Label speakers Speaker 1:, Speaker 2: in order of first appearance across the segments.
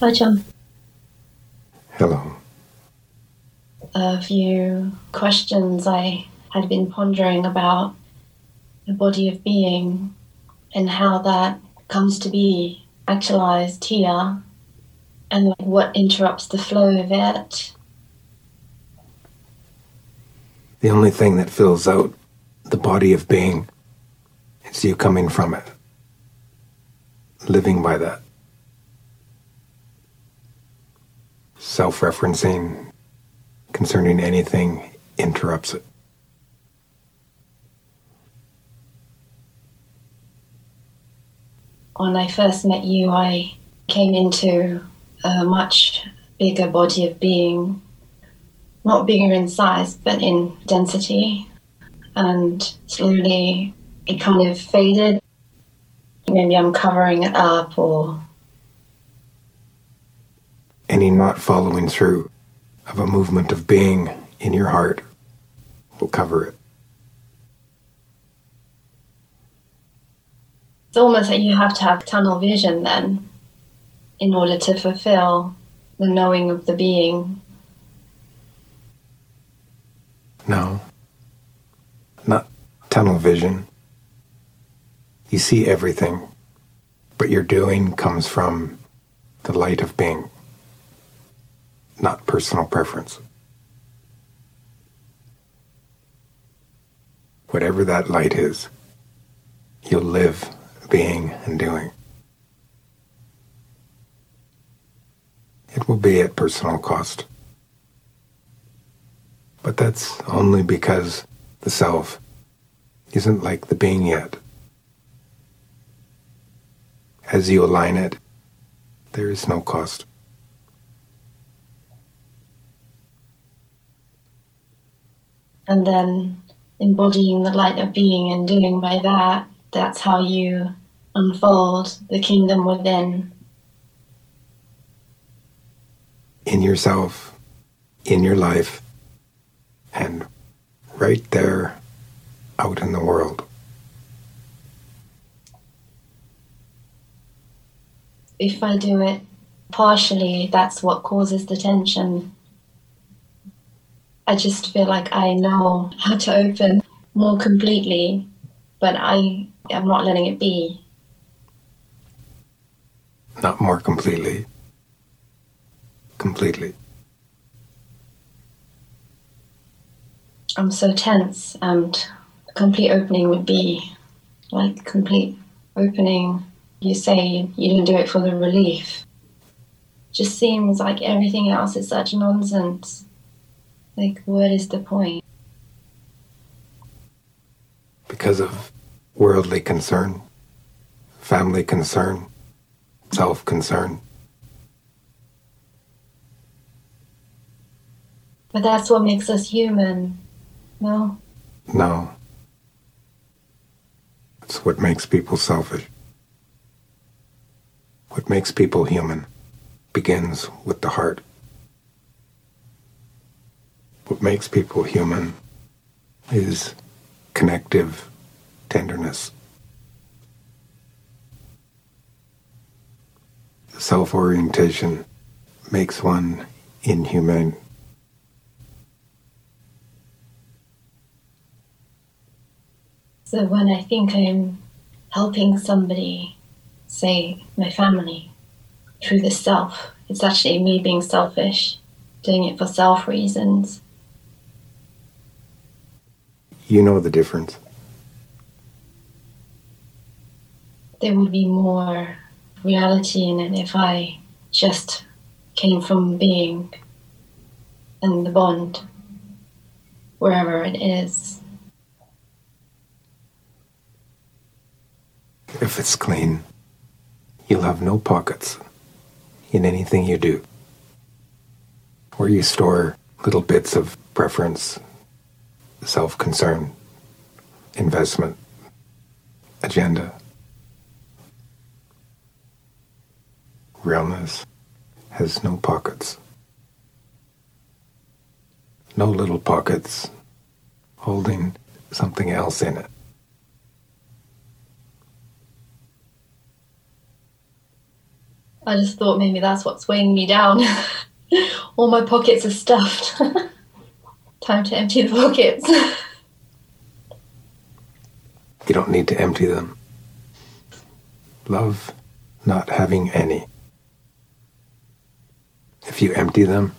Speaker 1: Hi, John.
Speaker 2: Hello.
Speaker 1: A few questions I had been pondering about the body of being and how that comes to be actualized here and what interrupts the flow of it.
Speaker 2: The only thing that fills out the body of being is you coming from it, living by that. Self referencing concerning anything interrupts it.
Speaker 1: When I first met you, I came into a much bigger body of being, not bigger in size, but in density. And slowly it kind of faded. Maybe I'm covering it up or.
Speaker 2: Any not following through of a movement of being in your heart will cover it.
Speaker 1: It's almost like you have to have tunnel vision then in order to fulfill the knowing of the being.
Speaker 2: No. Not tunnel vision. You see everything, but your doing comes from the light of being, not personal preference. Whatever that light is, you'll live being and doing. It will be at personal cost. But that's only because the self isn't like the being yet. As you align it, there is no cost.
Speaker 1: And then embodying the light of being and doing by that, that's how you unfold the kingdom within.
Speaker 2: In yourself, in your life, and right there out in the world.
Speaker 1: If I do it partially, that's what causes the tension. I just feel like I know how to open more completely, but I am not letting it be.
Speaker 2: Not more completely. Completely.
Speaker 1: I'm so tense, and a complete opening would be like complete opening. You say you didn't do it for the relief. Just seems like everything else is such nonsense. Like, what is the point?
Speaker 2: Because of worldly concern, family concern, self concern.
Speaker 1: But that's what makes us human, no?
Speaker 2: No. It's what makes people selfish. What makes people human begins with the heart. What makes people human is connective tenderness. Self orientation makes one inhumane.
Speaker 1: So when I think I'm helping somebody, say my family, through the self, it's actually me being selfish, doing it for self reasons.
Speaker 2: You know the difference.
Speaker 1: There would be more reality in it if I just came from being and the bond, wherever it is.
Speaker 2: If it's clean, you'll have no pockets in anything you do. Where you store little bits of preference, self concern, investment, agenda. Realness has no pockets. No little pockets holding something else in it.
Speaker 1: I just thought maybe that's what's weighing me down. All my pockets are stuffed. Time to empty the pockets.
Speaker 2: you don't need to empty them. Love not having any. If you empty them,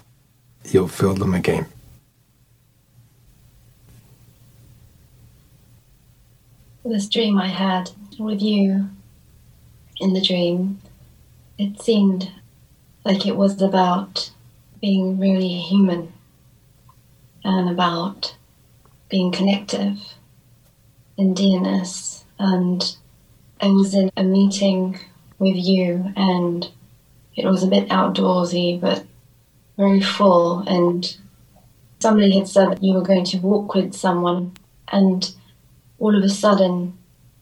Speaker 2: you'll fill them again.
Speaker 1: This dream I had with you in the dream, it seemed like it was about being really human and about being connective and dearness. And I was in a meeting with you, and it was a bit outdoorsy, but very full. And somebody had said that you were going to walk with someone, and all of a sudden,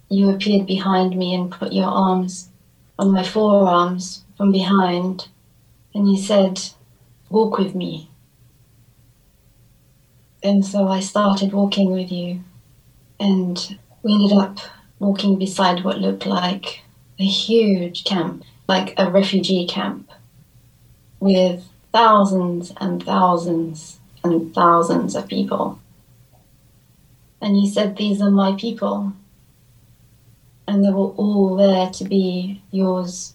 Speaker 1: you appeared behind me and put your arms on my forearms from behind, and you said, Walk with me. And so I started walking with you, and we ended up walking beside what looked like a huge camp, like a refugee camp, with thousands and thousands and thousands of people. And you said, These are my people. And they were all there to be yours.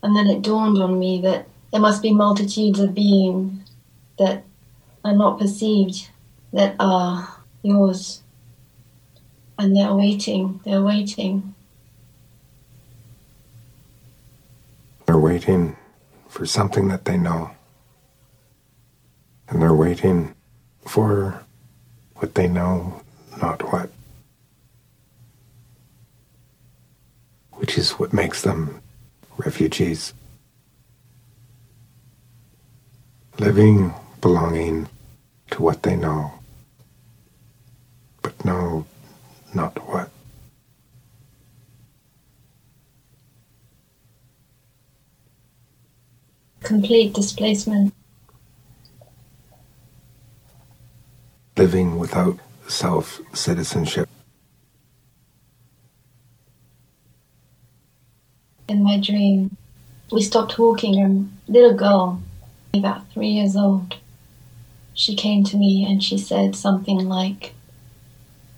Speaker 1: And then it dawned on me that there must be multitudes of beings that are not perceived, that are yours. And they're waiting, they're waiting.
Speaker 2: They're waiting for something that they know. And they're waiting for what they know, not what. Which is what makes them refugees. Living, belonging to what they know, but know not what.
Speaker 1: Complete displacement.
Speaker 2: living without self citizenship.
Speaker 1: In my dream, we stopped walking, and a little girl, about three years old, she came to me and she said something like,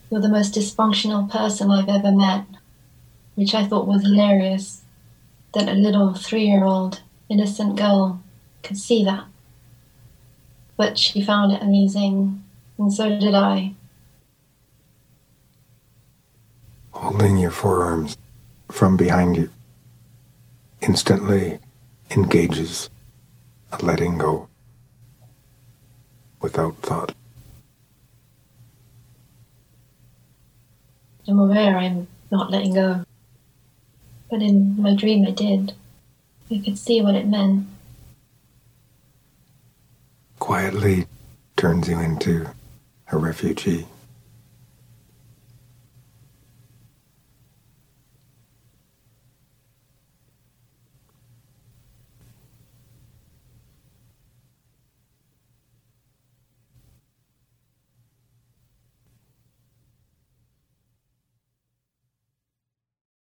Speaker 1: You're the most dysfunctional person I've ever met, which I thought was hilarious that a little three year old innocent girl could see that. But she found it amusing and so did I.
Speaker 2: Holding your forearms from behind you instantly engages a letting go without thought.
Speaker 1: I'm aware I'm not letting go. But in my dream, I did. I could see what it meant.
Speaker 2: Quietly turns you into a refugee.